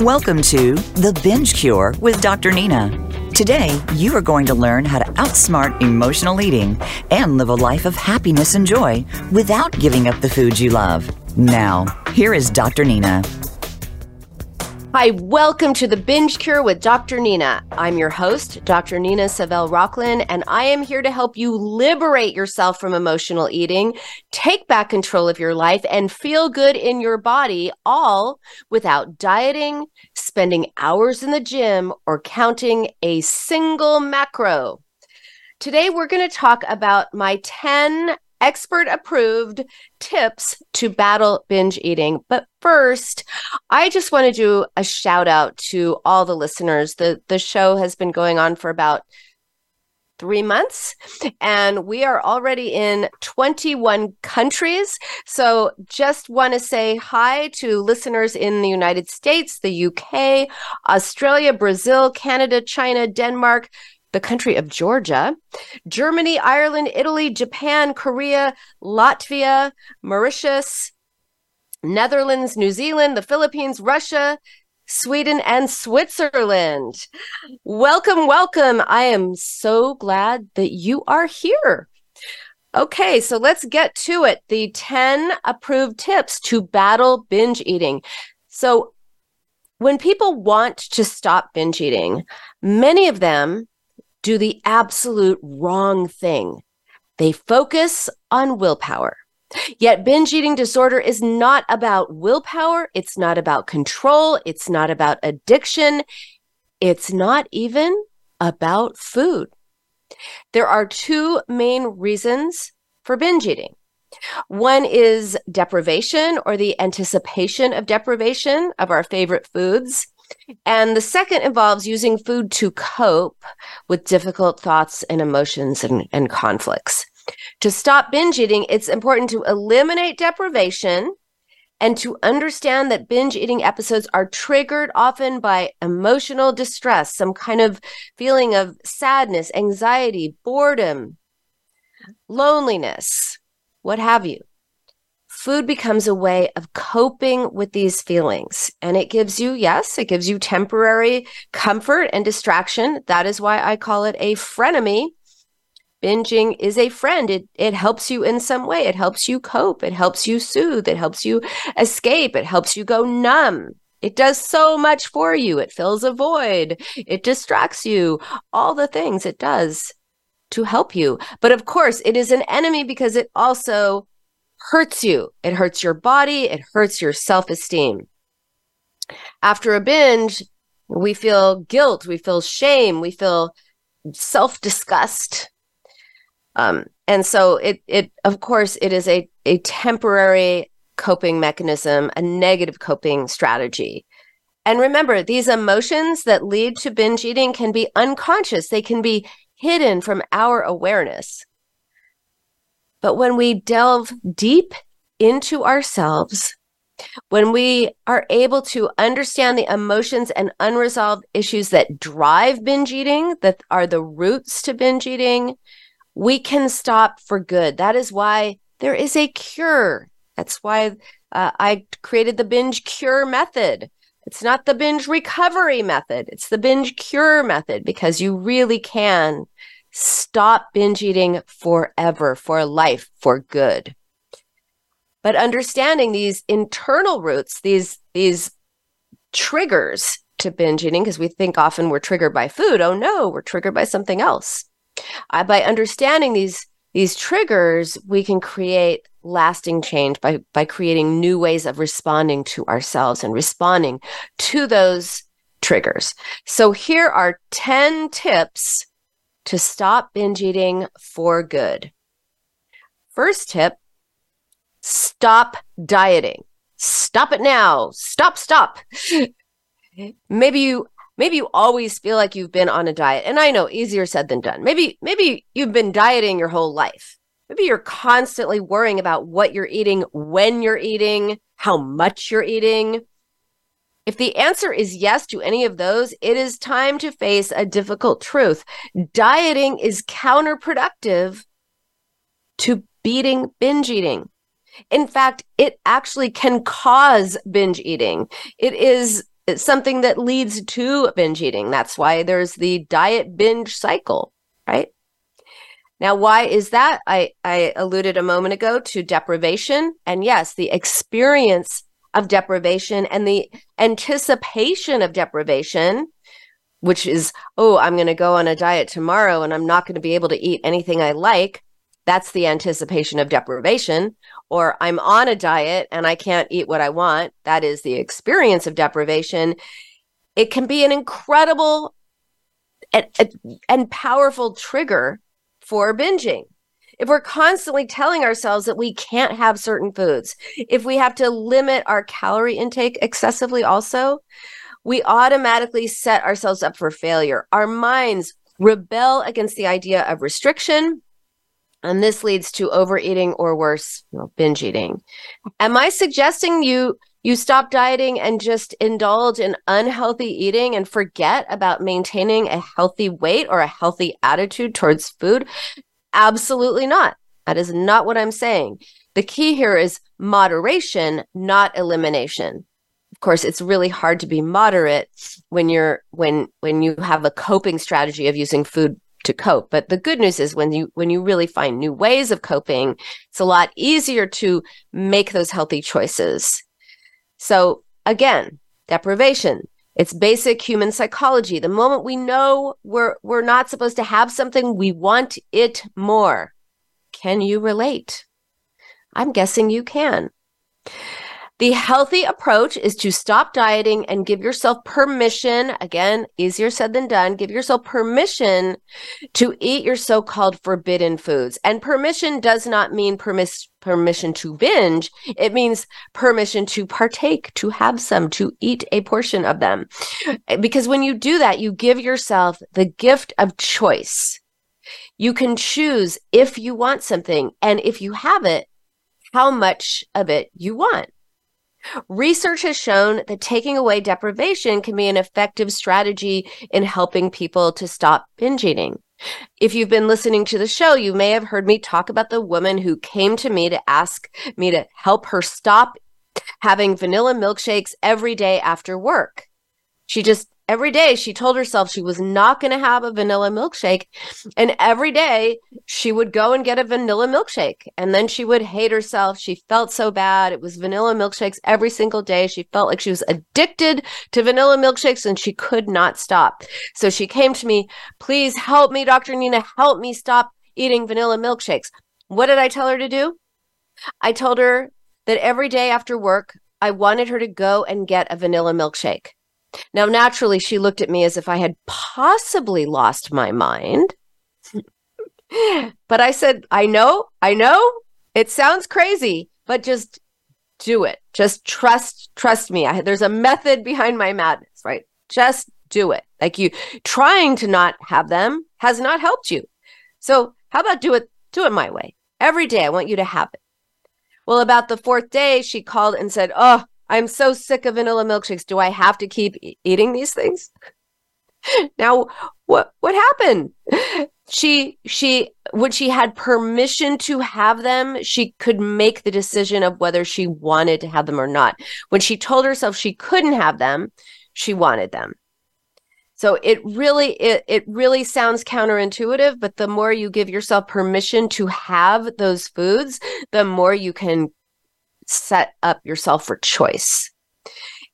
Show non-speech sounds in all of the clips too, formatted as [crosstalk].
Welcome to The Binge Cure with Dr. Nina. Today, you are going to learn how to outsmart emotional eating and live a life of happiness and joy without giving up the foods you love. Now, here is Dr. Nina. Hi, welcome to the Binge Cure with Dr. Nina. I'm your host, Dr. Nina Savelle Rocklin, and I am here to help you liberate yourself from emotional eating, take back control of your life, and feel good in your body, all without dieting, spending hours in the gym, or counting a single macro. Today, we're going to talk about my 10 expert approved tips to battle binge eating. But first, I just want to do a shout out to all the listeners. The the show has been going on for about 3 months and we are already in 21 countries. So just want to say hi to listeners in the United States, the UK, Australia, Brazil, Canada, China, Denmark, the country of Georgia, Germany, Ireland, Italy, Japan, Korea, Latvia, Mauritius, Netherlands, New Zealand, the Philippines, Russia, Sweden, and Switzerland. Welcome, welcome. I am so glad that you are here. Okay, so let's get to it. The 10 approved tips to battle binge eating. So, when people want to stop binge eating, many of them do the absolute wrong thing. They focus on willpower. Yet, binge eating disorder is not about willpower. It's not about control. It's not about addiction. It's not even about food. There are two main reasons for binge eating. One is deprivation or the anticipation of deprivation of our favorite foods. And the second involves using food to cope with difficult thoughts and emotions and, and conflicts. To stop binge eating, it's important to eliminate deprivation and to understand that binge eating episodes are triggered often by emotional distress, some kind of feeling of sadness, anxiety, boredom, loneliness, what have you food becomes a way of coping with these feelings. And it gives you, yes, it gives you temporary comfort and distraction. That is why I call it a frenemy. Binging is a friend. It, it helps you in some way. It helps you cope. It helps you soothe. It helps you escape. It helps you go numb. It does so much for you. It fills a void. It distracts you. All the things it does to help you. But of course, it is an enemy because it also hurts you. It hurts your body, it hurts your self esteem. After a binge, we feel guilt, we feel shame, we feel self disgust. Um, and so it, it, of course, it is a, a temporary coping mechanism, a negative coping strategy. And remember, these emotions that lead to binge eating can be unconscious, they can be hidden from our awareness. But when we delve deep into ourselves, when we are able to understand the emotions and unresolved issues that drive binge eating, that are the roots to binge eating, we can stop for good. That is why there is a cure. That's why uh, I created the binge cure method. It's not the binge recovery method, it's the binge cure method because you really can Stop binge eating forever, for life, for good. But understanding these internal roots, these, these triggers to binge eating, because we think often we're triggered by food. Oh no, we're triggered by something else. Uh, by understanding these, these triggers, we can create lasting change by, by creating new ways of responding to ourselves and responding to those triggers. So here are 10 tips to stop binge eating for good. First tip stop dieting. Stop it now. Stop, stop. [laughs] maybe you maybe you always feel like you've been on a diet. And I know easier said than done. Maybe maybe you've been dieting your whole life. Maybe you're constantly worrying about what you're eating, when you're eating, how much you're eating. If the answer is yes to any of those, it is time to face a difficult truth. Dieting is counterproductive to beating binge eating. In fact, it actually can cause binge eating. It is something that leads to binge eating. That's why there's the diet binge cycle, right? Now, why is that? I, I alluded a moment ago to deprivation. And yes, the experience of deprivation and the anticipation of deprivation, which is, oh, I'm going to go on a diet tomorrow and I'm not going to be able to eat anything I like. That's the anticipation of deprivation. Or I'm on a diet and I can't eat what I want. That is the experience of deprivation. It can be an incredible and, and powerful trigger for binging. If we're constantly telling ourselves that we can't have certain foods, if we have to limit our calorie intake excessively, also, we automatically set ourselves up for failure. Our minds rebel against the idea of restriction. And this leads to overeating or worse, you know, binge eating. Am I suggesting you you stop dieting and just indulge in unhealthy eating and forget about maintaining a healthy weight or a healthy attitude towards food? Absolutely not. That is not what I'm saying. The key here is moderation, not elimination. Of course, it's really hard to be moderate when you're when when you have a coping strategy of using food to cope. But the good news is when you when you really find new ways of coping, it's a lot easier to make those healthy choices so again, deprivation. It's basic human psychology. The moment we know we're we're not supposed to have something, we want it more. Can you relate? I'm guessing you can. The healthy approach is to stop dieting and give yourself permission. Again, easier said than done. Give yourself permission to eat your so called forbidden foods. And permission does not mean permis- permission to binge, it means permission to partake, to have some, to eat a portion of them. Because when you do that, you give yourself the gift of choice. You can choose if you want something, and if you have it, how much of it you want. Research has shown that taking away deprivation can be an effective strategy in helping people to stop binge eating. If you've been listening to the show, you may have heard me talk about the woman who came to me to ask me to help her stop having vanilla milkshakes every day after work. She just every day she told herself she was not going to have a vanilla milkshake and every day she would go and get a vanilla milkshake and then she would hate herself. She felt so bad. It was vanilla milkshakes every single day. She felt like she was addicted to vanilla milkshakes and she could not stop. So she came to me please help me dr nina help me stop eating vanilla milkshakes. What did i tell her to do? I told her that every day after work i wanted her to go and get a vanilla milkshake now, naturally, she looked at me as if I had possibly lost my mind. but I said, I know, I know, it sounds crazy, but just do it. Just trust, trust me. I, there's a method behind my madness, right? Just do it. Like you trying to not have them has not helped you. So how about do it, do it my way? Every day I want you to have it. Well, about the fourth day, she called and said, Oh, I'm so sick of vanilla milkshakes. Do I have to keep e- eating these things? [laughs] now, what what happened? [laughs] She she when she had permission to have them, she could make the decision of whether she wanted to have them or not. When she told herself she couldn't have them, she wanted them. So it really it, it really sounds counterintuitive, but the more you give yourself permission to have those foods, the more you can set up yourself for choice.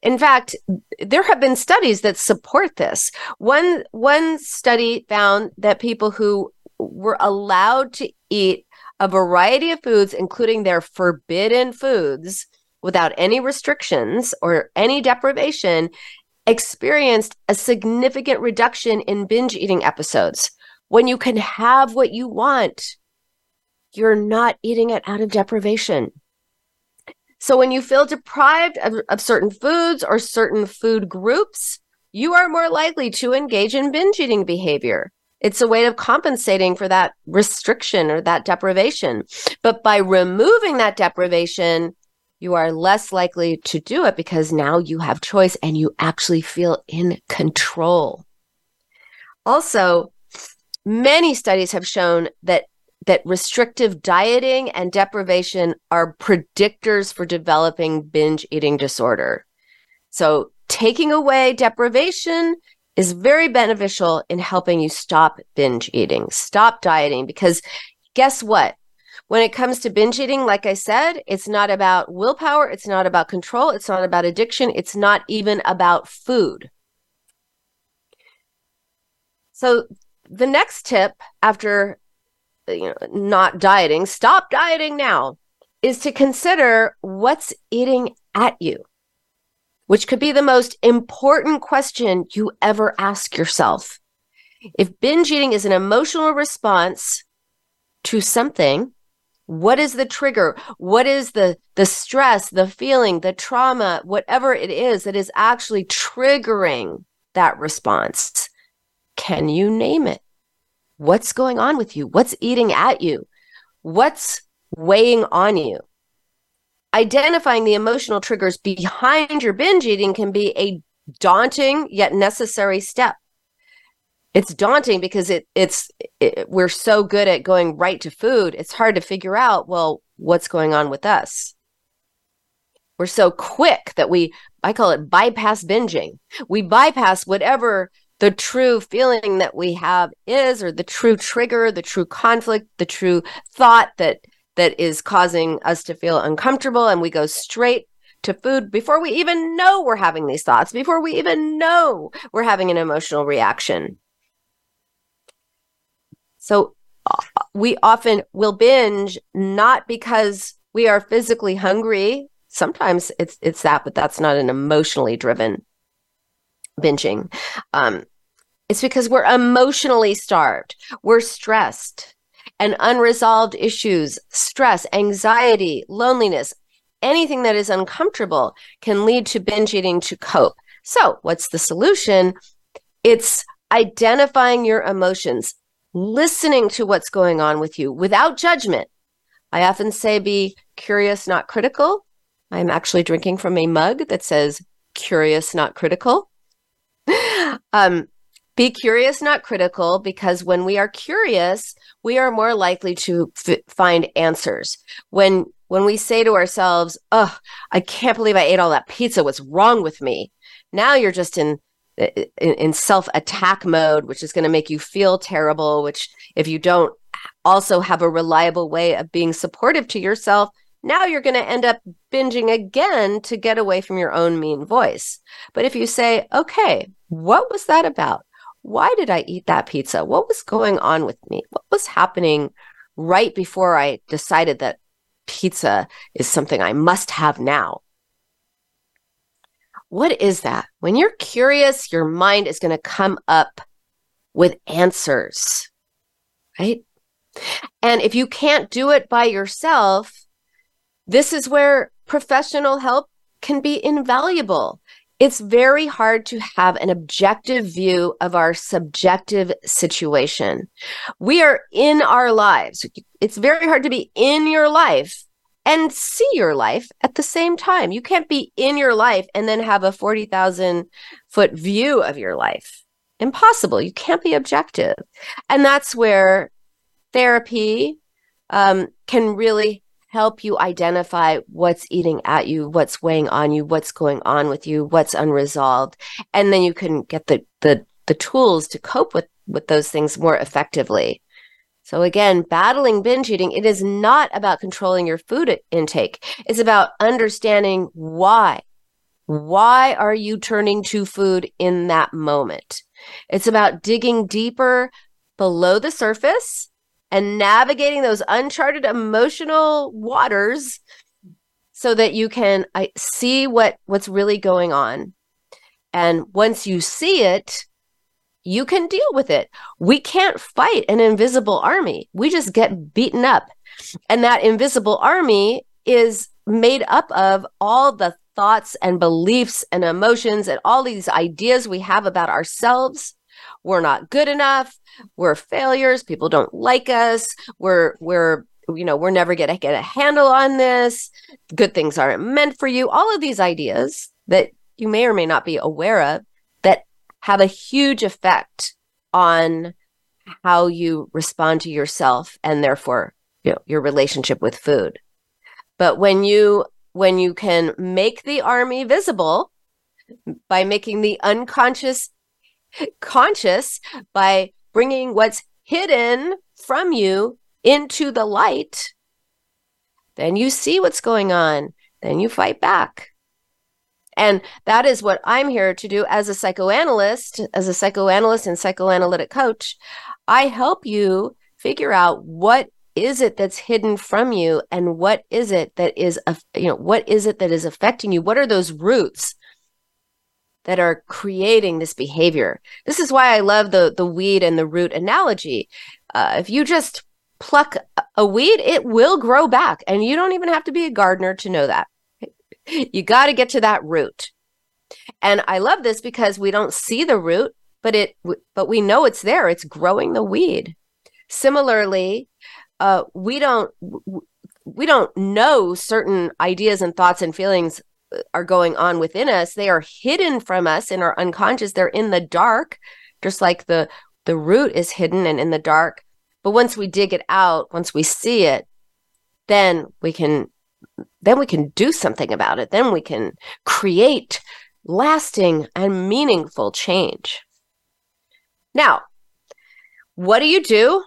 In fact, there have been studies that support this. One one study found that people who were allowed to eat a variety of foods including their forbidden foods without any restrictions or any deprivation experienced a significant reduction in binge eating episodes. When you can have what you want, you're not eating it out of deprivation. So when you feel deprived of, of certain foods or certain food groups, you are more likely to engage in binge eating behavior. It's a way of compensating for that restriction or that deprivation. But by removing that deprivation, you are less likely to do it because now you have choice and you actually feel in control. Also, many studies have shown that that restrictive dieting and deprivation are predictors for developing binge eating disorder. So taking away deprivation is very beneficial in helping you stop binge eating, stop dieting, because guess what? When it comes to binge eating, like I said, it's not about willpower, it's not about control, it's not about addiction, it's not even about food. So, the next tip after Uh, you know, not dieting, stop dieting now, is to consider what's eating at you, which could be the most important question you ever ask yourself. If binge eating is an emotional response to something, what is the trigger? What is the the stress, the feeling, the trauma, whatever it is that is actually triggering that response? Can you name it? What's going on with you? What's eating at you? What's weighing on you? Identifying the emotional triggers behind your binge eating can be a daunting yet necessary step. It's daunting because it it's it, we're so good at going right to food. It's hard to figure out, well, what's going on with us? We're so quick that we I call it bypass binging. We bypass whatever the true feeling that we have is or the true trigger the true conflict the true thought that that is causing us to feel uncomfortable and we go straight to food before we even know we're having these thoughts before we even know we're having an emotional reaction. So uh, we often will binge not because we are physically hungry. Sometimes it's it's that but that's not an emotionally driven binging. Um, it's because we're emotionally starved. We're stressed and unresolved issues, stress, anxiety, loneliness, anything that is uncomfortable can lead to binge eating to cope. So, what's the solution? It's identifying your emotions, listening to what's going on with you without judgment. I often say be curious, not critical. I'm actually drinking from a mug that says curious, not critical. [laughs] um, be curious, not critical, because when we are curious, we are more likely to f- find answers. When when we say to ourselves, "Oh, I can't believe I ate all that pizza. What's wrong with me?" Now you're just in in, in self attack mode, which is going to make you feel terrible. Which, if you don't also have a reliable way of being supportive to yourself, now you're going to end up binging again to get away from your own mean voice. But if you say, okay, what was that about? Why did I eat that pizza? What was going on with me? What was happening right before I decided that pizza is something I must have now? What is that? When you're curious, your mind is going to come up with answers, right? And if you can't do it by yourself, this is where professional help can be invaluable it's very hard to have an objective view of our subjective situation. We are in our lives. It's very hard to be in your life and see your life at the same time. You can't be in your life and then have a 40,000 foot view of your life. Impossible. You can't be objective. And that's where therapy um, can really help you identify what's eating at you, what's weighing on you, what's going on with you, what's unresolved, and then you can get the the the tools to cope with with those things more effectively. So again, battling binge eating, it is not about controlling your food intake. It's about understanding why. Why are you turning to food in that moment? It's about digging deeper below the surface and navigating those uncharted emotional waters so that you can I, see what what's really going on. And once you see it you can deal with it. We can't fight an invisible army. We just get beaten up. And that invisible army is made up of all the thoughts and beliefs and emotions and all these ideas we have about ourselves we're not good enough we're failures people don't like us we're we're you know we're never gonna get a handle on this good things aren't meant for you. All of these ideas that you may or may not be aware of that have a huge effect on how you respond to yourself and therefore you know, your relationship with food. But when you when you can make the army visible by making the unconscious conscious by bringing what's hidden from you into the light, then you see what's going on. Then you fight back. And that is what I'm here to do as a psychoanalyst, as a psychoanalyst and psychoanalytic coach. I help you figure out what is it that's hidden from you and what is it that is you know what is it that is affecting you what are those roots that are creating this behavior. This is why i love the the weed and the root analogy. Uh, if you just pluck a weed it will grow back and you don't even have to be a gardener to know that. [laughs] You got to get to that root. And i love this because we don't see the root but it but we know it's there. It's growing the weed. Similarly uh, we don't we don't know certain ideas and thoughts and feelings are going on within us they are hidden from us in our unconscious. They're in the dark just like the the root is hidden and in the dark. But once we dig it out once we see it then we can then we can do something about it. Then we can create lasting and meaningful change. Now what do you do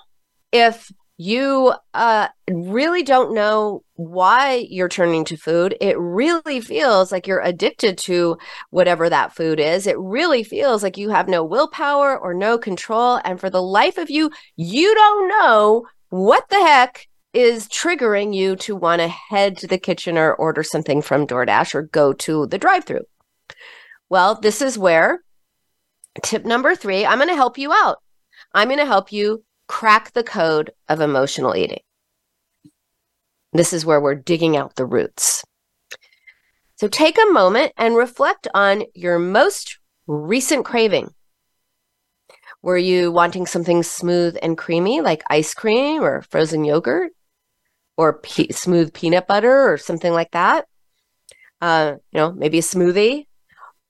if you uh, really don't know why you're turning to food. It really feels like you're addicted to whatever that food is. It really feels like you have no willpower or no control. And for the life of you, you don't know what the heck is triggering you to want to head to the kitchen or order something from DoorDash or go to the drive through. Well, this is where tip number three, I'm going to help you out. I'm going to help you crack the code of emotional eating. This is where we're digging out the roots. So take a moment and reflect on your most recent craving. Were you wanting something smooth and creamy like ice cream or frozen yogurt or pe- smooth peanut butter or something like that? Uh, you know, maybe a smoothie.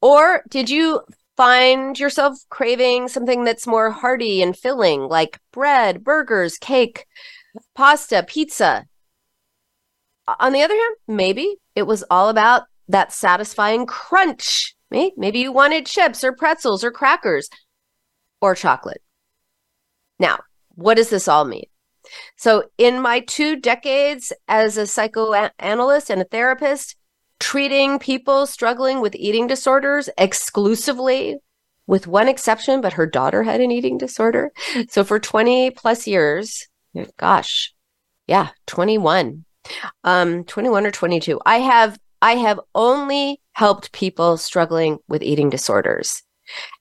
Or did you find yourself craving something that's more hearty and filling, like bread, burgers, cake, pasta, pizza. On the other hand, maybe it was all about that satisfying crunch. Maybe you wanted chips or pretzels or crackers or chocolate. Now, what does this all mean? So, in my two decades as a psychoanalyst and a therapist, treating people struggling with eating disorders exclusively with one exception, but her daughter had an eating disorder. So for 20 plus years, gosh, yeah, 21, um, 21 or 22, I have, I have only helped people struggling with eating disorders.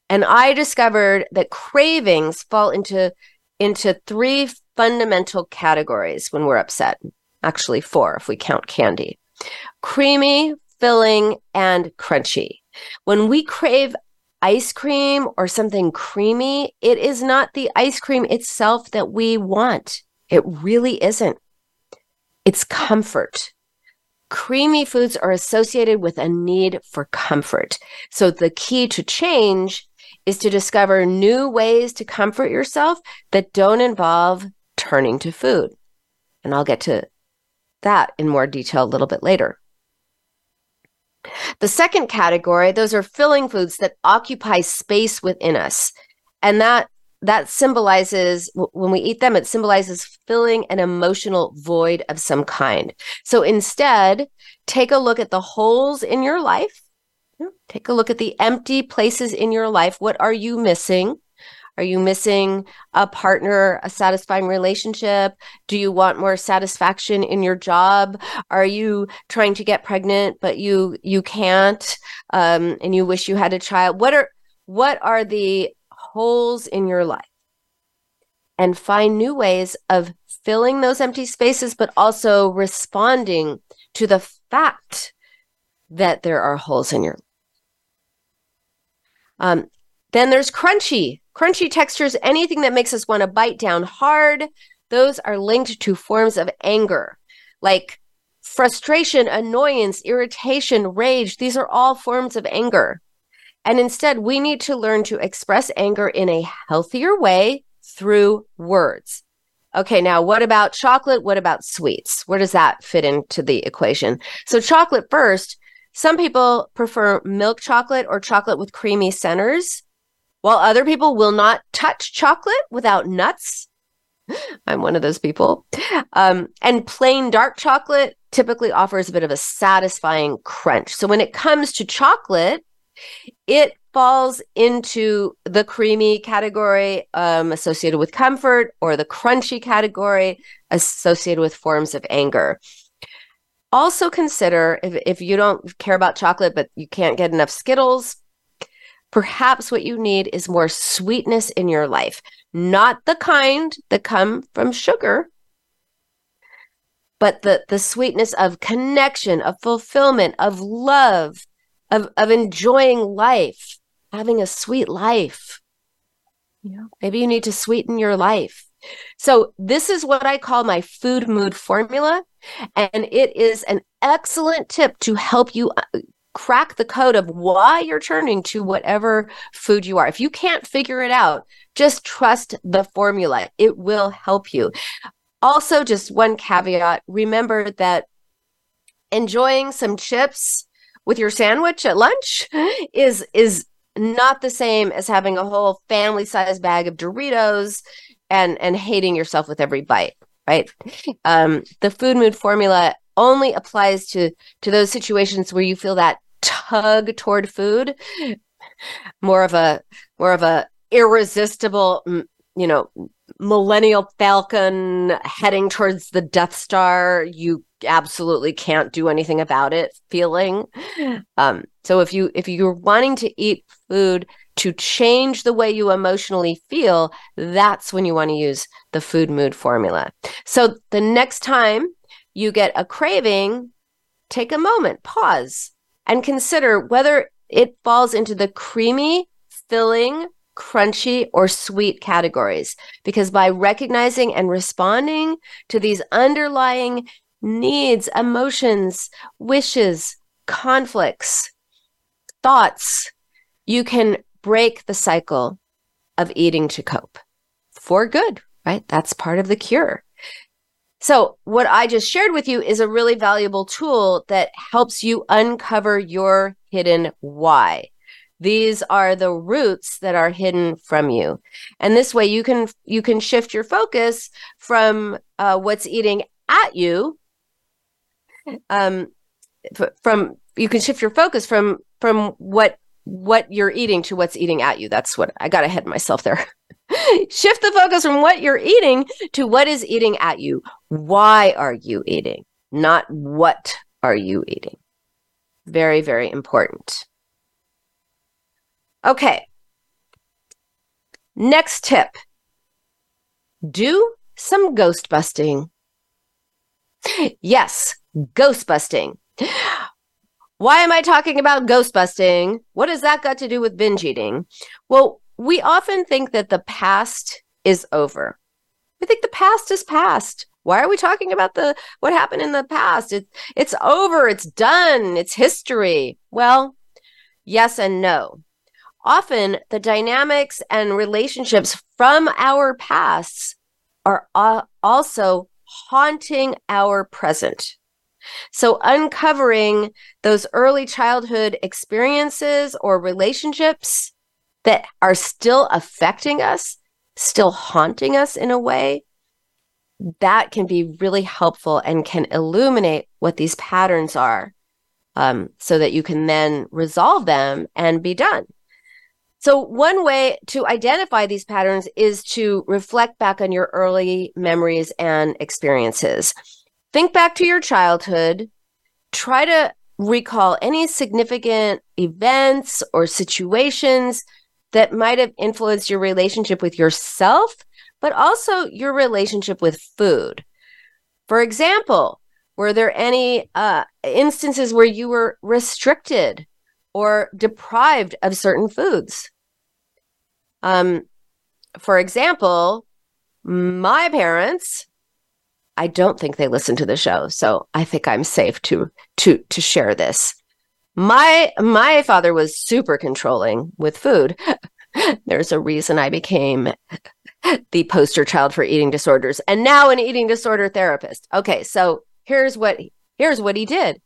And I discovered that cravings fall into, into three fundamental categories when we're upset. Actually, four if we count candy creamy, filling, and crunchy. When we crave ice cream or something creamy, it is not the ice cream itself that we want. It really isn't. It's comfort. Creamy foods are associated with a need for comfort. So the key to change is to discover new ways to comfort yourself that don't involve turning to food. And I'll get to that in more detail a little bit later. The second category, those are filling foods that occupy space within us. And that that symbolizes when we eat them it symbolizes filling an emotional void of some kind. So instead, take a look at the holes in your life. Take a look at the empty places in your life. What are you missing? Are you missing a partner, a satisfying relationship? Do you want more satisfaction in your job? Are you trying to get pregnant but you you can't um, and you wish you had a child? What are what are the holes in your life? And find new ways of filling those empty spaces, but also responding to the fact that there are holes in your life. Um, then there's crunchy Crunchy textures, anything that makes us want to bite down hard, those are linked to forms of anger like frustration, annoyance, irritation, rage. These are all forms of anger. And instead, we need to learn to express anger in a healthier way through words. Okay, now what about chocolate? What about sweets? Where does that fit into the equation? So, chocolate first. Some people prefer milk chocolate or chocolate with creamy centers, while other people will not touch chocolate without nuts. [gasps] I'm one of those people. Um, and plain dark chocolate typically offers a bit of a satisfying crunch. So when it comes to chocolate, it falls into the creamy category um, associated with comfort or the crunchy category associated with forms of anger. Also, consider if, if you don't care about chocolate, but you can't get enough Skittles, perhaps what you need is more sweetness in your life, not the kind that come from sugar, but the, the sweetness of connection, of fulfillment, of love, of, of enjoying life, having a sweet life. Know, maybe you need to sweeten your life. So, this is what I call my food mood formula. And it is an excellent tip to help you uh, crack the code of why you're turning to whatever food you are. If you can't figure it out, just trust the formula, it will help you. Also, just one caveat remember that enjoying some chips with your sandwich at lunch [laughs] is is not the same as having a whole family size bag of Doritos and and hating yourself with every bite right um, the food mood formula only applies to to those situations where you feel that tug toward food more of a more of a irresistible you know Millennium Falcon heading towards the death star you absolutely can't do anything about it feeling. Um, so if you if you're wanting to eat food to change the way you emotionally feel that's when you want to use the food mood formula. So the next time you get a craving take a moment pause and consider whether it falls into the creamy filling crunchy, or sweet categories. Because by recognizing and responding to these underlying needs, emotions, wishes, conflicts, thoughts, you can break the cycle of eating to cope for good, right? That's part of the cure. So, what I just shared with you is a really valuable tool that helps you uncover your hidden why. These are the roots that are hidden from you. And this way you can you can shift your focus from uh, what's eating at you um from you can shift your focus from from what what you're eating to what's eating at you. That's what I got ahead of myself there. [laughs] shift the focus from what you're eating to what is eating at you. Why are you eating? Not what are you eating? Very, very important. Okay. Next tip do some ghost busting. Yes, ghost busting. Why am I talking about ghost busting? What has that got to do with binge eating? Well, we often think that the past is over. We think the past is past. Why are we talking about the what happened in the past? It, it's over, it's done, it's history. Well, yes and no often the dynamics and relationships from our pasts are also haunting our present. So, uncovering those early childhood experiences or relationships that are still affecting us, still haunting us in a way, that can be really helpful and can illuminate what these patterns are um, so that you can then resolve them and be done. So, one way to identify these patterns is to reflect back on your early memories and experiences. Think back to your childhood, try to recall any significant events or situations that might have influenced your relationship with yourself, but also your relationship with food. For example, were there any uh, instances where you were restricted or deprived of certain foods? Um, for example, my parents, I don't think they listen to the show, so I think I'm safe to to to share this. My my father was super controlling with food. [laughs] There's a reason I became the poster child for eating disorders and now an eating disorder therapist. Okay, so here's what here's what he did.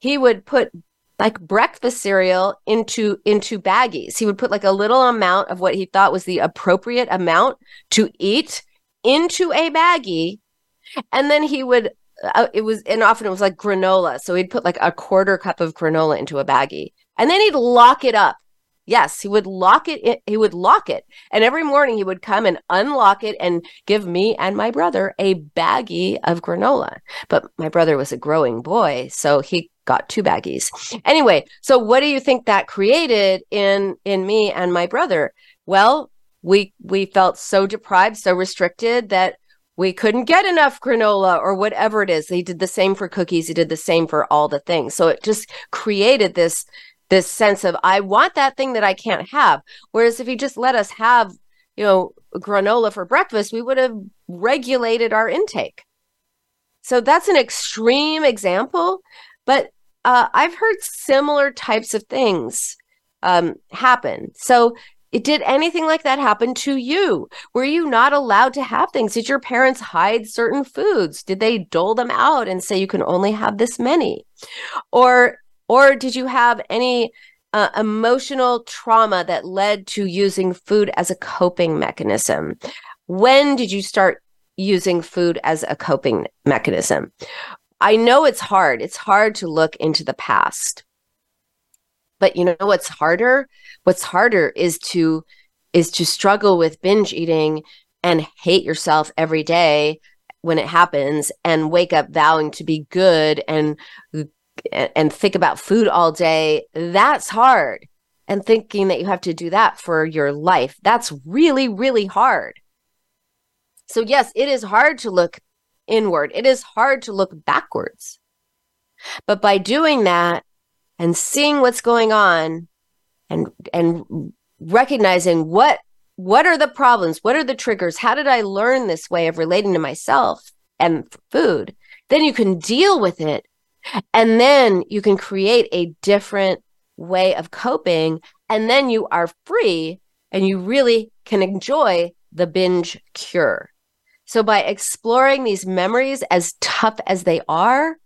He would put like breakfast cereal into into baggies. He would put like a little amount of what he thought was the appropriate amount to eat into a baggie and then he would it was and often it was like granola. So he'd put like a quarter cup of granola into a baggie and then he'd lock it up. Yes he would lock it he would lock it. And every morning he would come and unlock it and give me and my brother a baggie of granola. But my brother was a growing boy so he got two baggies. Anyway so what do you think that created in in me and my brother? Well we we felt so deprived so restricted that we couldn't get enough granola or whatever it is. He did the same for cookies. He did the same for all the things. So it just created this this sense of I want that thing that I can't have. Whereas if he just let us have, you know, granola for breakfast, we would have regulated our intake. So that's an extreme example, but uh, I've heard similar types of things um, happen. So did anything like that happen to you? Were you not allowed to have things? Did your parents hide certain foods? Did they dole them out and say you can only have this many? Or or did you have any uh, emotional trauma that led to using food as a coping mechanism? When did you start using food as a coping mechanism? I know it's hard. It's hard to look into the past. But you know what's harder? What's harder is to is to struggle with binge eating and hate yourself every day when it happens and wake up vowing to be good and and think about food all day. That's hard. And thinking that you have to do that for your life. That's really really hard. So yes it is hard to look inward. It is hard to look backwards. But by doing that and seeing what's going on and and recognizing what what are the problems? What are the triggers? How did i learn this way of relating to myself and food? Then you can deal with it. And then you can create a different way of coping. And then you are free and you really can enjoy the binge cure. So by exploring these memories as tough as they are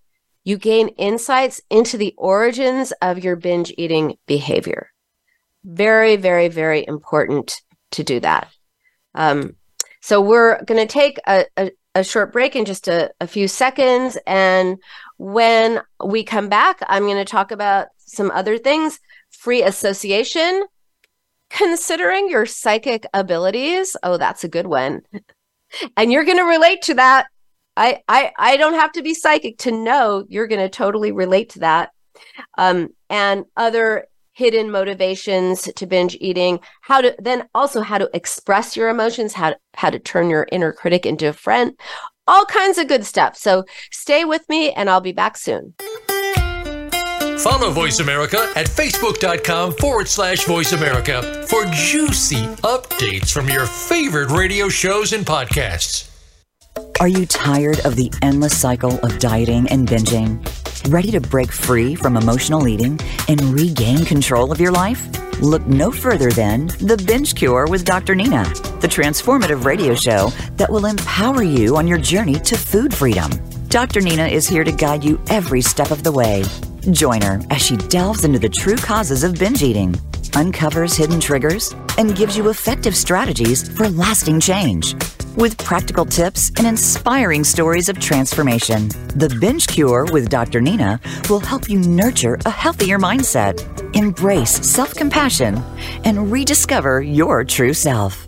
you gain insights into the origins of your binge eating behavior. Very, very, very important to do that. Um, so we're going to take a, a, a, short break in just a, a few seconds. And when we come back, I'm going to talk about some other things free association, considering your psychic abilities. Oh, that's a good one. [laughs] And you're going to relate to that I I I don't have to be psychic to know you're going to totally relate to that. Um, and other hidden motivations to binge eating, how to then also how to express your emotions, how to, how to turn your inner critic into a friend, all kinds of good stuff. So stay with me and I'll be back soon. Follow Voice America at facebook.com forward slash voice America for juicy updates from your favorite radio shows and podcasts. Are you tired of the endless cycle of dieting and binging? Ready to break free from emotional eating and regain control of your life? Look no further than The Binge Cure with Dr. Nina, the transformative radio show that will empower you on your journey to food freedom. Dr. Nina is here to guide you every step of the way. Join her as she delves into the true causes of binge eating, uncovers hidden triggers, and gives you effective strategies for lasting change with practical tips and inspiring stories of transformation. The Binge Cure with Dr. Nina will help you nurture a healthier mindset, embrace self compassion, and rediscover your true self.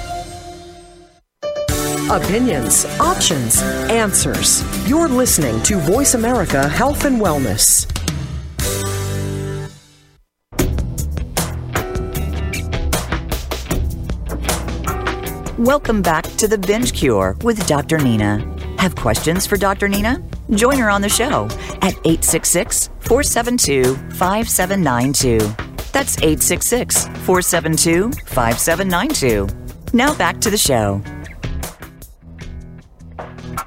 Opinions, options, answers. You're listening to Voice America Health and Wellness. Welcome back to The Binge Cure with Dr. Nina. Have questions for Dr. Nina? Join her on the show at 866 472 5792. That's 866 472 5792. Now back to the show.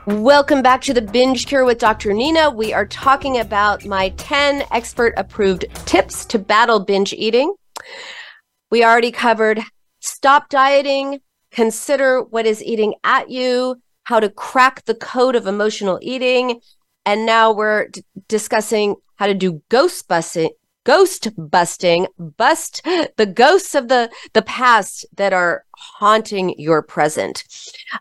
Welcome back to the Binge Cure with Dr. Nina. We are talking about my 10 expert approved tips to battle binge eating. We already covered stop dieting, consider what is eating at you, how to crack the code of emotional eating, and now we're d- discussing how to do ghost busting ghost busting bust the ghosts of the the past that are haunting your present.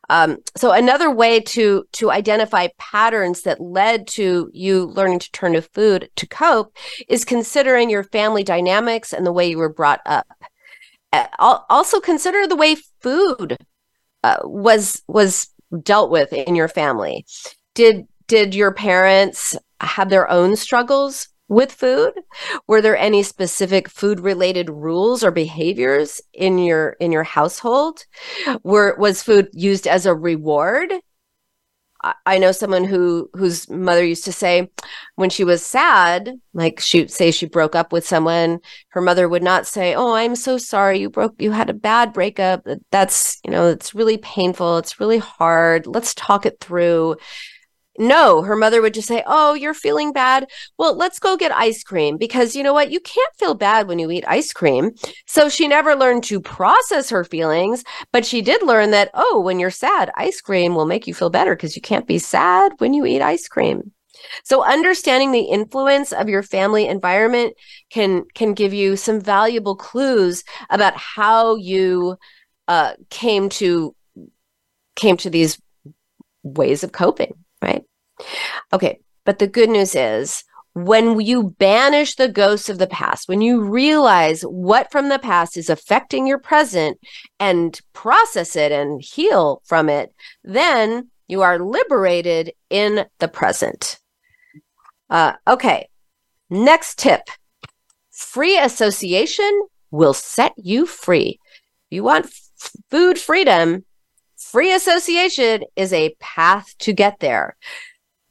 Um, so another way to to identify patterns that led to you learning to turn to food to cope is considering your family dynamics and the way you were brought up. Also consider the way food uh, was was dealt with in your family. Did did your parents have their own struggles with food were there any specific food related rules or behaviors in your in your household were was food used as a reward I know someone who whose mother used to say when she was sad, like she say she broke up with someone, her mother would not say, "Oh, I'm so sorry you broke you had a bad breakup. That's, you know, it's really painful. It's really hard. Let's talk it through." No, her mother would just say, Oh, you're feeling bad. Well, let's go get ice cream because you know what? You can't feel bad when you eat ice cream. So she never learned to process her feelings, but she did learn that, oh, when you're sad, ice cream will make you feel better because you can't be sad when you eat ice cream. So understanding the influence of your family environment can can give you some valuable clues about how you uh, came to came to these ways of coping right? Okay. But the good news is when you banish the ghosts of the past, when you realize what from the past is affecting your present and process it and heal from it, then you are liberated in the present. Uh, okay. Next tip free association will set you free. If you want f- food freedom, Free association is a path to get there.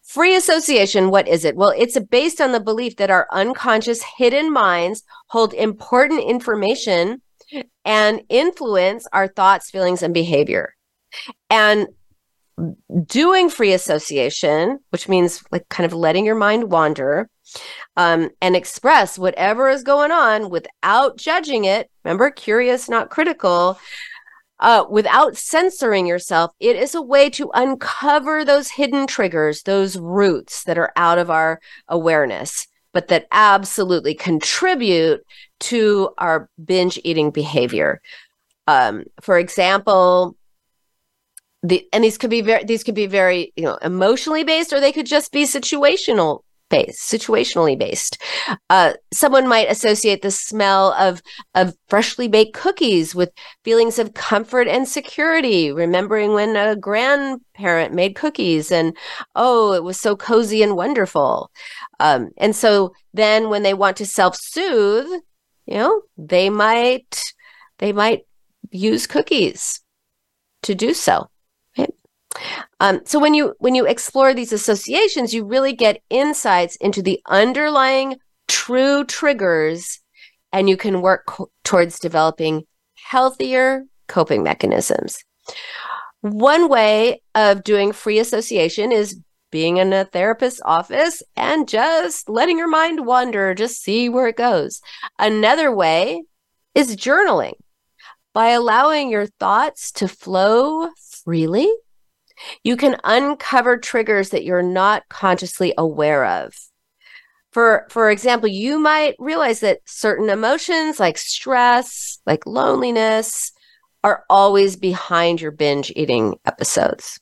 Free association, what is it? Well, it's based on the belief that our unconscious hidden minds hold important information and influence our thoughts, feelings, and behavior. And doing free association, which means like kind of letting your mind wander um, and express whatever is going on without judging it. Remember, curious, not critical uh, without censoring yourself, it is a way to uncover those hidden triggers, those roots that are out of our awareness, but that absolutely contribute to our binge eating behavior. Um, for example, the and these could be very these could be very you know emotionally based, or they could just be situational based, situationally based. Uh, someone might associate the smell of of freshly baked cookies with feelings of comfort and security, remembering when a grandparent made cookies and oh, it was so cozy and wonderful. Um, and so then, when they want to self soothe, you know, they might they might use cookies to do so. Um, so when you when you explore these associations, you really get insights into the underlying true triggers, and you can work co- towards developing healthier coping mechanisms. One way of doing free association is being in a therapist's office and just letting your mind wander, just see where it goes. Another way is journaling. By allowing your thoughts to flow freely, you can uncover triggers that you're not consciously aware of. For, for example, you might realize that certain emotions like stress, like loneliness, are always behind your binge eating episodes.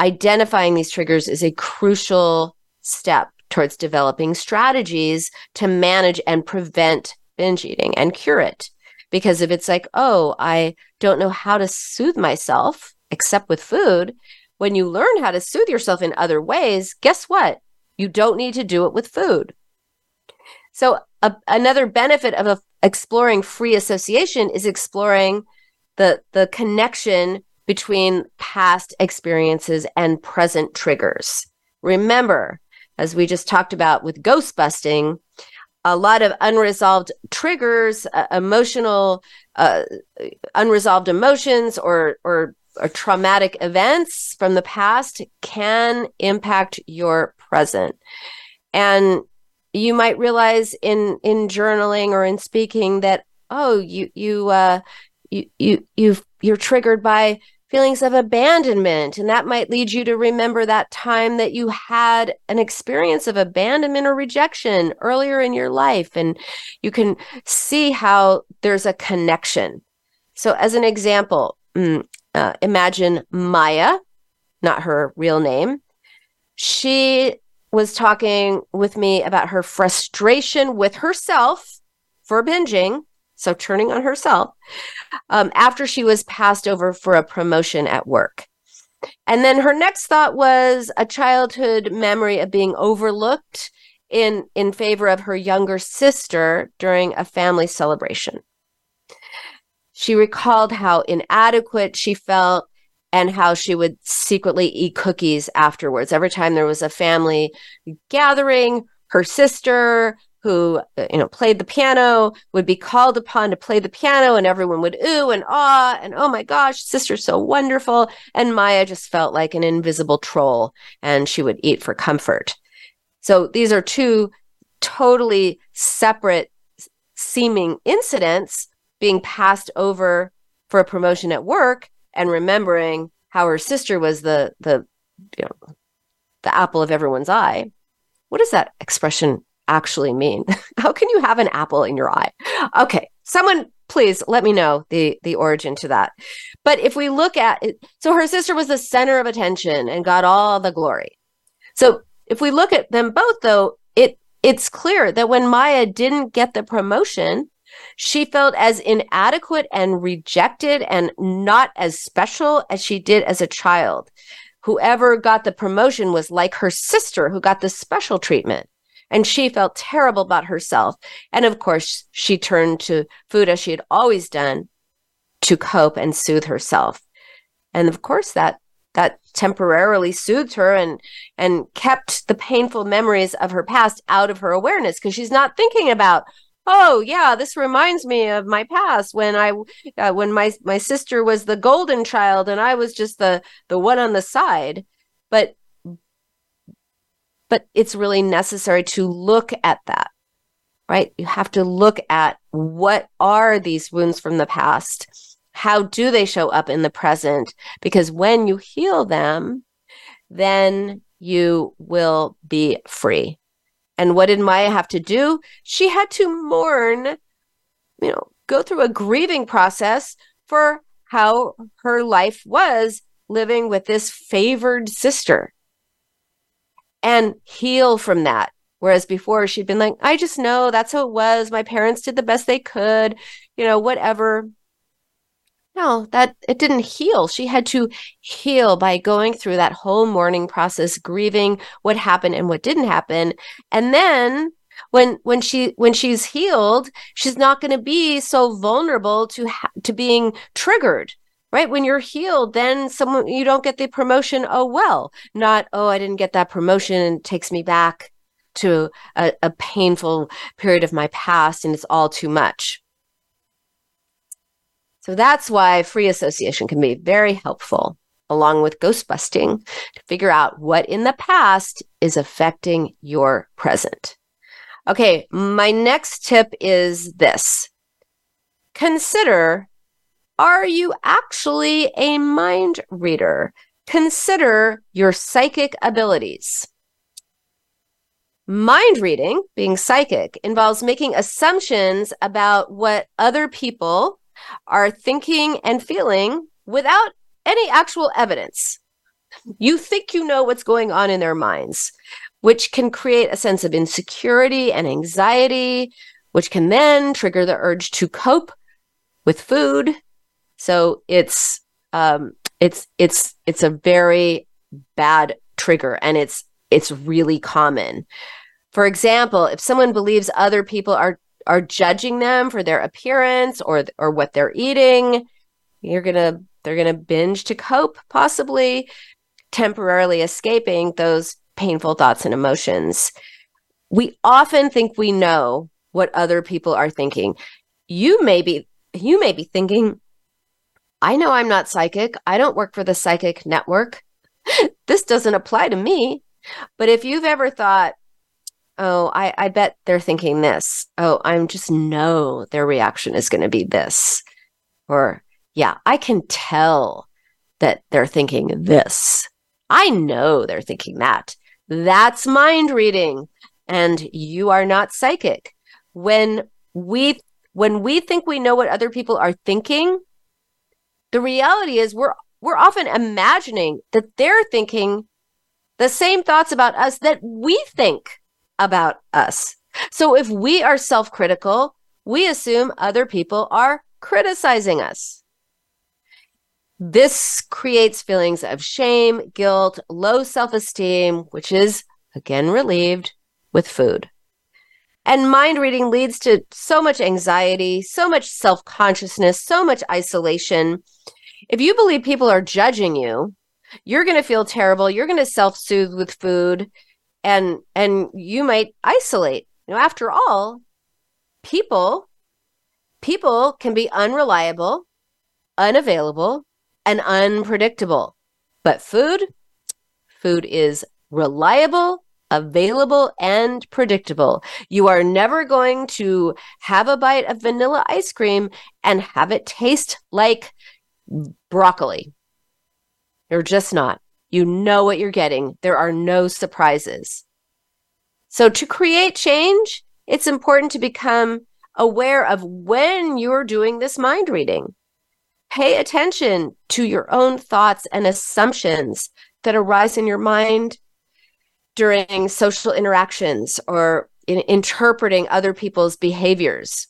Identifying these triggers is a crucial step towards developing strategies to manage and prevent binge eating and cure it. Because if it's like, oh, I don't know how to soothe myself except with food, when you learn how to soothe yourself in other ways, guess what? You don't need to do it with food. So, a, another benefit of a, exploring free association is exploring the the connection between past experiences and present triggers. Remember, as we just talked about with ghost busting, a lot of unresolved triggers, uh, emotional, uh, unresolved emotions, or, or or traumatic events from the past can impact your present. And you might realize in in journaling or in speaking that oh you you uh you you you you're triggered by feelings of abandonment. And that might lead you to remember that time that you had an experience of abandonment or rejection earlier in your life. And you can see how there's a connection. So, as an example, mm, uh, imagine Maya, not her real name. She was talking with me about her frustration with herself for binging so turning on herself, um, after she was passed over for a promotion at work. And then her next thought was a childhood memory of being overlooked in in favor of her younger sister during a family celebration. She recalled how inadequate she felt and how she would secretly eat cookies afterwards. Every time there was a family gathering, her sister who you know played the piano would be called upon to play the piano and everyone would ooh and ah and oh my gosh sister's so wonderful and maya just felt like an invisible troll and she would eat for comfort so these are two totally separate seeming incidents being passed over for a promotion at work and remembering how her sister was the the you know the apple of everyone's eye what does that expression actually mean? [laughs] How can you have an apple in your eye? Okay, someone please let me know the the origin to that. But if we look at it, so her sister was the center of attention and got all the glory. So if we look at them both though, it it's clear that when Maya didn't get the promotion, she felt as inadequate and rejected and not as special as she did as a child. Whoever got the promotion was like her sister who got the special treatment and she felt terrible about herself. And of course, she turned to food as she had always done to cope and soothe herself. And of course, that that temporarily soothed her and and kept the painful memories of her past out of her awareness because she's not thinking about oh yeah this reminds me of my past when i uh, when my my sister was the golden child and i was just the the one on the side but but it's really necessary to look at that, right? You have to look at what are these wounds from the past? How do they show up in the present? Because when you heal them, then you will be free. And what did Maya have to do? She had to mourn, you know, go through a grieving process for how her life was living with this favored sister and heal from that. Whereas before she'd been like, I just know that's how it was. My parents did the best they could, you know, whatever. No, that it didn't heal. She had to heal by going through that whole mourning process, grieving what happened and what didn't happen. And then when when she when she's healed, she's not going to be so vulnerable to ha- to being triggered right? When you're healed, then someone you don't get the promotion. Oh well, not oh I didn't get that promotion and it takes me back to a, a painful period of my past, and it's all too much. So that's why free association can be very helpful, along with ghost busting, to figure out what in the past is affecting your present. Okay, my next tip is this consider are you actually a mind reader? Consider your psychic abilities. Mind reading, being psychic, involves making assumptions about what other people are thinking and feeling without any actual evidence. You think you know what's going on in their minds. which can create a sense of insecurity and anxiety, which can then trigger the urge to cope with food. So it's um, it's it's it's a very bad trigger, and it's it's really common. For example, if someone believes other people are are judging them for their appearance or or what they're eating, you're gonna they're gonna binge to cope, possibly temporarily escaping those painful thoughts and emotions. We often think we know what other people are thinking. You may be you may be thinking, I know I'm not psychic. I don't work for the psychic network. [laughs] this doesn't apply to me. But if you've ever thought, oh, I, I bet they're thinking this. Oh, I'm just know their reaction is going to be this. Or, yeah, I can tell that they're thinking this. I know they're thinking that. That's mind reading. And you are not psychic. When we when we think we know what other people are thinking, the reality is we're we're often imagining that they're thinking the same thoughts about us that we think about us. So if we are self critical, we assume other people are criticizing us. This creates feelings of shame, guilt, low self esteem, which is again relieved with food. And mind reading leads to so much anxiety, so much self consciousness, so much isolation. If you believe people are judging you, you're going to feel terrible. You're going to self soothe with food and and you might isolate you know after all people people can be unreliable unavailable and unpredictable but food food is reliable available and predictable. You are never going to have a bite of vanilla ice cream and have it taste like broccoli. You're just not. You know what you're getting. There are no surprises. So, to create change, it's important to become aware of when you're doing this mind reading. Pay attention to your own thoughts and assumptions that arise in your mind during social interactions or in interpreting other people's behaviors.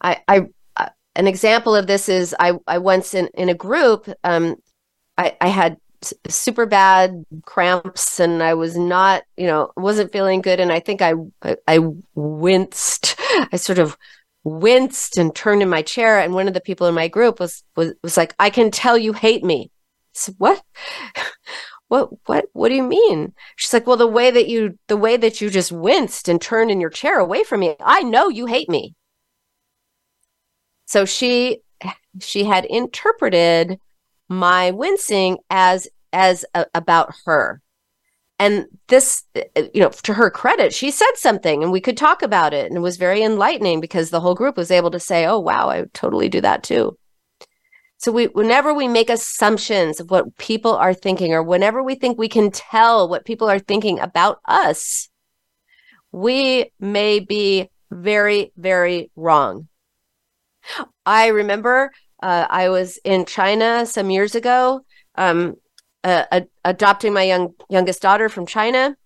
I, I uh, an example of this is I, I once in, in a group, um, I, I had super bad cramps and I was not, you know, wasn't feeling good. And I think I, I, I winced. [laughs] I sort of winced and turned in my chair. And one of the people in my group was, was, was like, I can tell you hate me. I said, what? [laughs] what, what, what do you mean? She's like, well, the way that you, the way that you just winced and turned in your chair away from me, I know you hate me. So she, she had interpreted my wincing as as a, about her. And this you know to her credit she said something and we could talk about it. And it was very enlightening because the whole group was able to say oh wow i totally do that too. So we whenever we make assumptions of what people are thinking or whenever we think we can tell what people are thinking about us we may be very very wrong. I remember uh, I was in China some years ago, um, uh, adopting my young youngest daughter from China,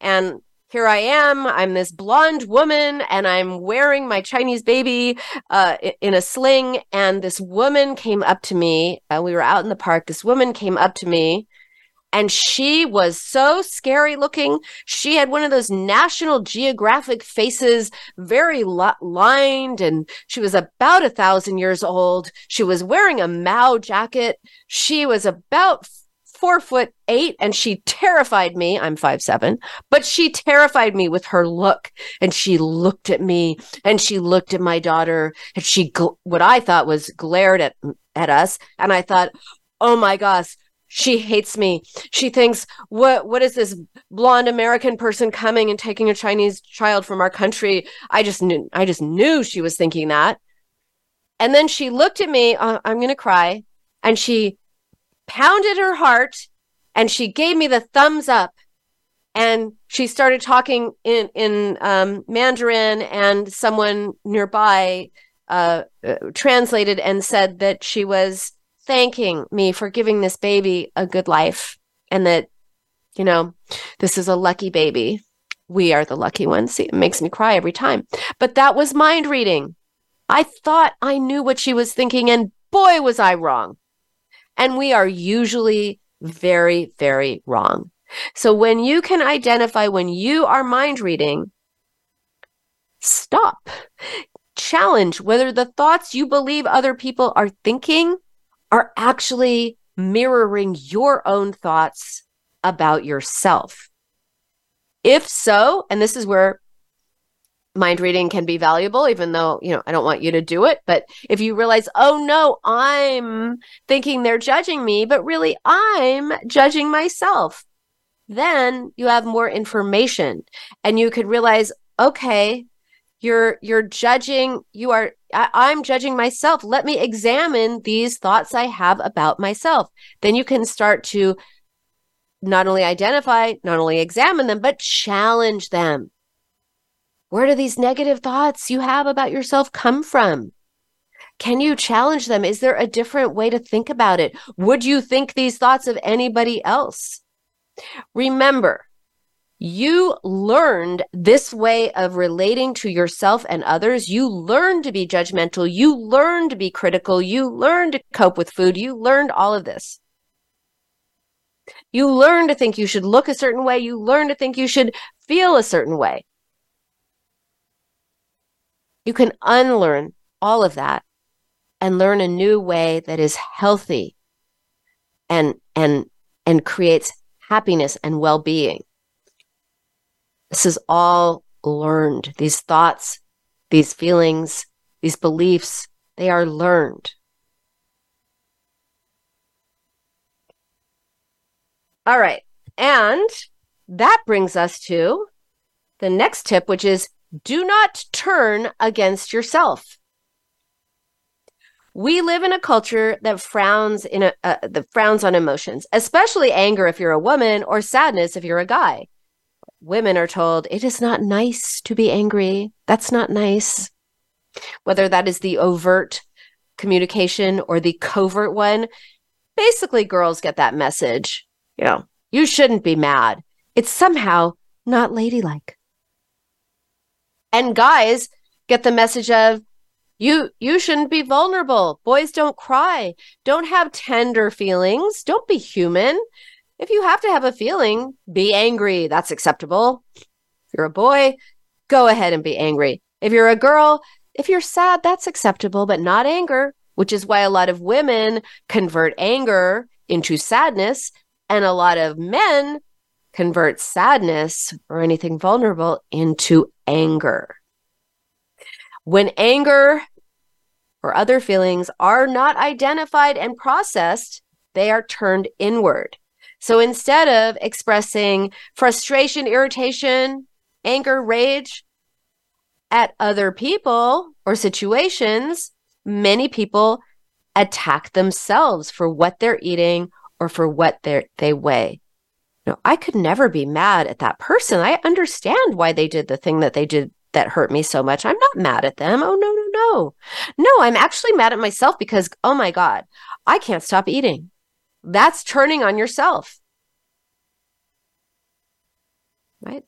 and here I am. I'm this blonde woman, and I'm wearing my Chinese baby uh, in a sling. And this woman came up to me. Uh, we were out in the park. This woman came up to me and she was so scary looking. She had one of those National Geographic faces, very li- lined, and she was about a thousand years old. She was wearing a Mao jacket. She was about four foot eight and she terrified me. I'm five seven, but she terrified me with her look. And she looked at me and she looked at my daughter and she, gl- what I thought was glared at, at us. And I thought, oh my gosh, she hates me. She thinks, what what is this blonde American person coming and taking a Chinese child from our country? I just knew I just knew she was thinking that. And then she looked at me, uh, I'm going to cry, and she pounded her heart and she gave me the thumbs up and she started talking in in um, Mandarin, and someone nearby uh, uh, translated and said that she was thanking me for giving this baby a good life and that you know, this is a lucky baby. We are the lucky ones. See, it makes me cry every time. But that was mind reading. I thought I knew what she was thinking, and boy, was I wrong. And we are usually very, very wrong. So when you can identify when you are mind reading, stop. Challenge whether the thoughts you believe other people are thinking are actually mirroring your own thoughts about yourself. If so, and this is where mind reading can be valuable, even though, you know, I don't want you to do it. But if you realize, oh no, I'm thinking they're judging me, but really I'm judging myself, then you have more information and you could realize, okay, you're you're judging you are I, i'm judging myself let me examine these thoughts i have about myself then you can start to not only identify not only examine them but challenge them where do these negative thoughts you have about yourself come from? Can you challenge them? Is there a different way to think about it? Would you think these thoughts of anybody else? Remember, you learned this way of relating to yourself and others. You learned to be judgmental. You learned to be critical. You learned to cope with food. You learned all of this. You learned to think you should look a certain way. You learned to think you should feel a certain way. You can unlearn all of that and learn a new way that is healthy and and and creates happiness and well-being. This is all learned. These thoughts, these feelings, these beliefs, they are learned. All right. And that brings us to the next tip, which is do not turn against yourself. We live in a culture that frowns in a uh, that frowns on emotions, especially anger if you're a woman or sadness if you're a guy. Women are told it is not nice to be angry. That's not nice. Whether that is the overt communication or the covert one, basically girls get that message. You know, you shouldn't be mad. It's somehow not ladylike and guys get the message of you you shouldn't be vulnerable boys don't cry don't have tender feelings don't be human if you have to have a feeling be angry that's acceptable if you're a boy go ahead and be angry if you're a girl if you're sad that's acceptable but not anger which is why a lot of women convert anger into sadness and a lot of men convert sadness or anything vulnerable into anger. When anger or other feelings are not identified and processed, they are turned inward. So instead of expressing frustration, irritation, anger, rage at other people or situations, many people attack themselves for what they're eating or for what they they weigh know, I could never be mad at that person. I understand why they did the thing that they did that hurt me so much. I'm not mad at them. Oh, no, no, no. No, I'm actually mad at myself because, oh my God, I can't stop eating. That's turning on yourself. Right?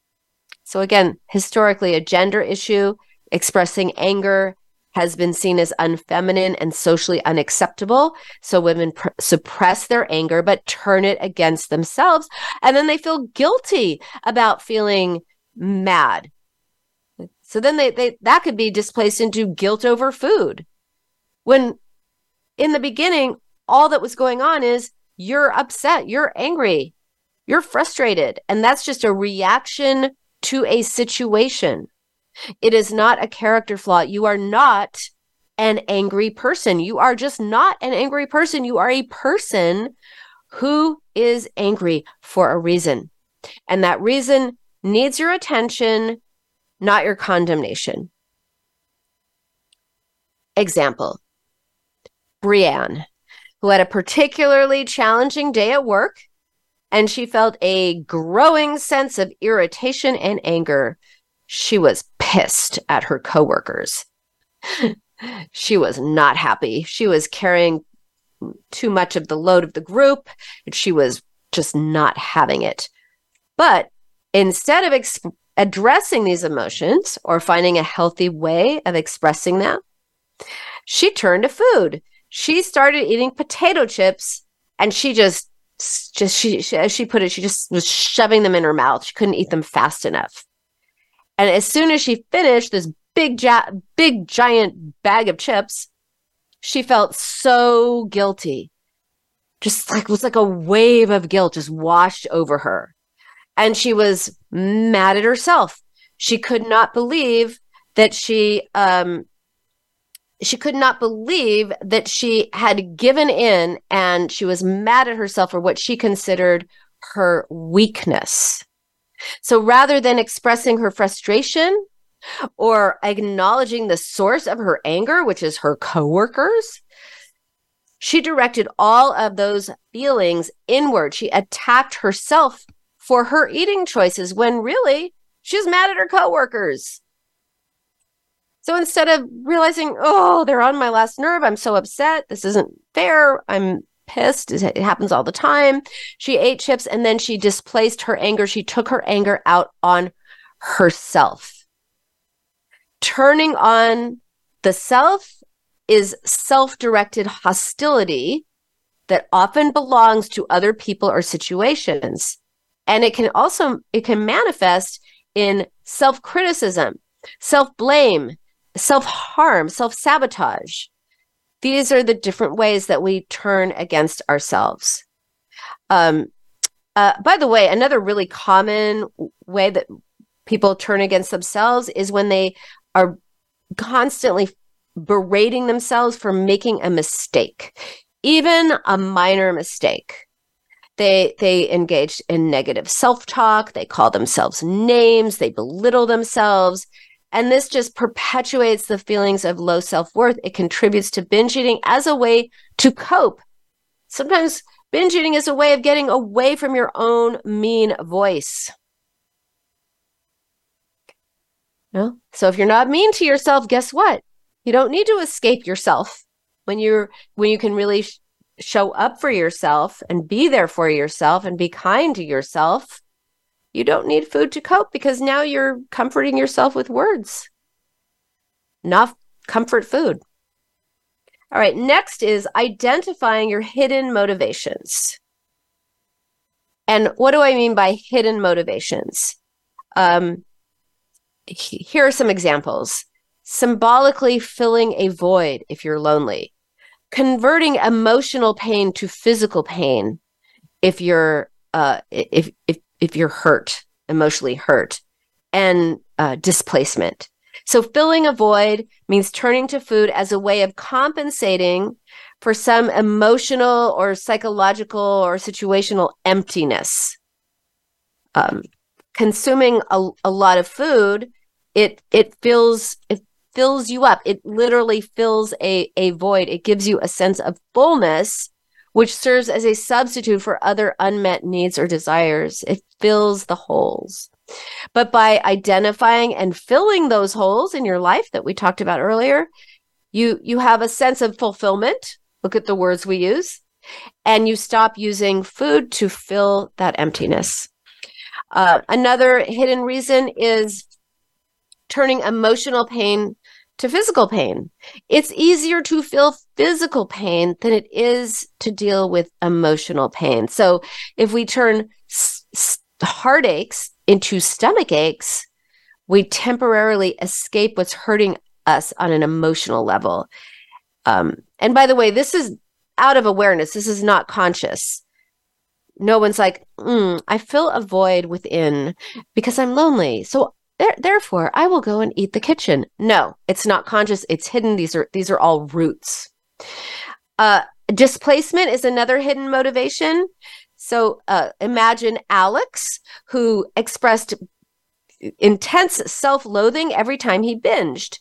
So, again, historically, a gender issue, expressing anger, has been seen as unfeminine and socially unacceptable. So women pr- suppress their anger, but turn it against themselves. And then they feel guilty about feeling mad. So then they, they that could be displaced into guilt over food. When in the beginning, all that was going on is you're upset, you're angry, you're frustrated. And that's just a reaction to a situation. It is not a character flaw. You are not an angry person. You are just not an angry person. You are a person who is angry for a reason. And that reason needs your attention, not your condemnation. Example Brienne, who had a particularly challenging day at work, and she felt a growing sense of irritation and anger. She was pissed at her coworkers. [laughs] she was not happy. She was carrying too much of the load of the group, and she was just not having it. But instead of addressing these emotions or finding a healthy way of expressing them, she turned to food. She started eating potato chips and she just just she, she, as she put it she just was shoving them in her mouth. She couldn't eat them fast enough. And as soon as she finished this big ja- big giant bag of chips, she felt so guilty. Just like it was like a wave of guilt just washed over her. And she was mad at herself. She could not believe that she um she could not believe that she had given in and she was mad at herself for what she considered her weakness. So rather than expressing her frustration or acknowledging the source of her anger, which is her coworkers, she directed all of those feelings inward. She attacked herself for her eating choices when really she's mad at her coworkers. So instead of realizing, oh, they're on my last nerve, I'm so upset, this isn't fair, I'm pissed, it happens all the time. She ate chips and then she displaced her anger. She took her anger out on herself. Turning on the self is self directed hostility that often belongs to other people or situations. And it can also it can manifest in self-criticism, self-blame, self-harm, self-sabotage. These are the different ways that we turn against ourselves. Um, uh, by the way, another really common way that people turn against themselves is when they are constantly berating themselves for making a mistake, even a minor mistake. They they engage in negative self-talk, they call themselves names, they belittle themselves, and this just perpetuates the feelings of low self-worth. It contributes to binge eating as a way to cope. Sometimes binge eating is a way of getting away from your own mean voice. No? So if you're not mean to yourself, guess what? You don't need to escape yourself when you're when you can really sh- show up for yourself and be there for yourself and be kind to yourself. You don't need food to cope because now you're comforting yourself with words. Not comfort food. All right, next is identifying your hidden motivations. And what do I mean by hidden motivations? Um, here are some examples symbolically filling a void if you're lonely, converting emotional pain to physical pain if you're uh, if if if you're hurt, emotionally hurt, and uh, displacement. So filling a void means turning to food as a way of compensating for some emotional or psychological or situational emptiness. Um, consuming a, a lot of food, it it fills it fills you up. It literally fills a, a void. It gives you a sense of fullness, which serves as a substitute for other unmet needs or desires. It fills the holes. But by identifying and filling those holes in your life that we talked about earlier, you you have a sense of fulfillment. Look at the words we use. And you stop using food to fill that emptiness. Uh, another hidden reason is turning emotional pain to physical pain. It's easier to feel physical pain than it is to deal with emotional pain. So if we turn s- s- heartaches into stomach aches, we temporarily escape what's hurting us on an emotional level. Um, and by the way, this is out of awareness. This is not conscious. No one's like, mm, I feel a void within because I'm lonely. So there, therefore, I will go and eat the kitchen. No, it's not conscious. It's hidden. These are these are all roots. Uh, displacement is another hidden motivation. So uh, imagine Alex, who expressed intense self-loathing every time he binged.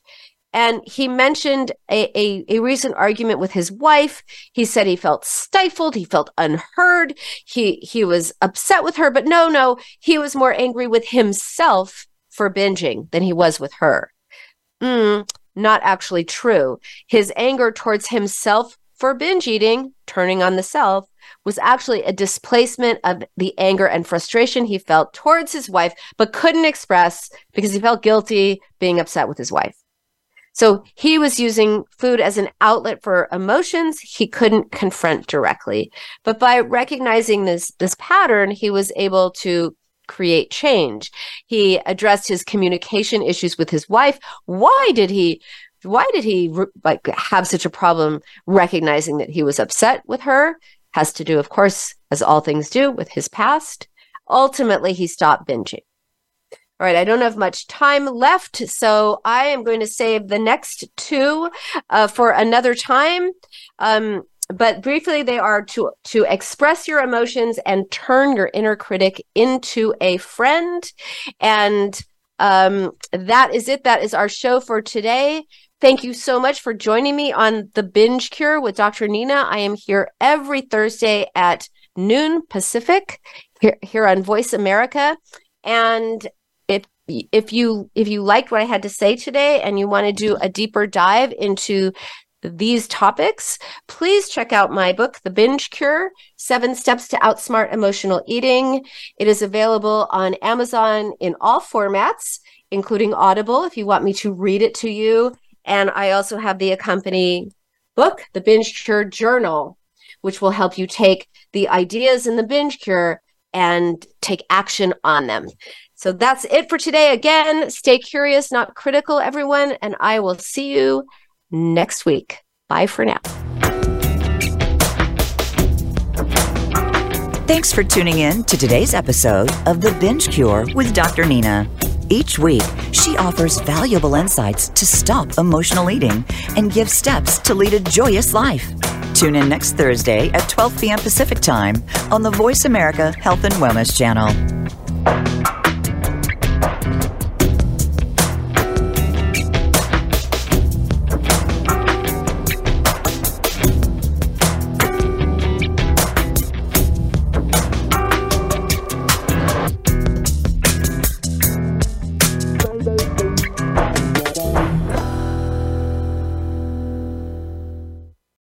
And he mentioned a, a, a, recent argument with his wife. He said he felt stifled, he felt unheard, he he was upset with her, but no, no, he was more angry with himself for binging than he was with her. Mm, not actually true. His anger towards himself for binge eating, turning on the self, was actually a displacement of the anger and frustration he felt towards his wife, but couldn't express because he felt guilty being upset with his wife. So he was using food as an outlet for emotions he couldn't confront directly. But by recognizing this, this pattern, he was able to create change. He addressed his communication issues with his wife. Why did he why did he like have such a problem recognizing that he was upset with her? Has to do, of course, as all things do, with his past. Ultimately, he stopped binging. All right, I don't have much time left, so I am going to save the next two uh, for another time. Um, but briefly, they are to to express your emotions and turn your inner critic into a friend, and um, that is it. That is our show for today. Thank you so much for joining me on the Binge Cure with Dr. Nina. I am here every Thursday at noon Pacific here, here on Voice America. And if you if you liked what I had to say today and you want to do a deeper dive into these topics, please check out my book, The Binge Cure Seven Steps to Outsmart Emotional Eating. It is available on Amazon in all formats, including Audible, if you want me to read it to you. And I also have the accompanying book, The Binge Cure Journal, which will help you take the ideas in the binge cure and take action on them. So that's it for today. Again, stay curious, not critical, everyone. And I will see you next week. Bye for now. Thanks for tuning in to today's episode of The Binge Cure with Dr. Nina. Each week, she offers valuable insights to stop emotional eating and give steps to lead a joyous life. Tune in next Thursday at 12 p.m. Pacific Time on the Voice America Health and Wellness Channel.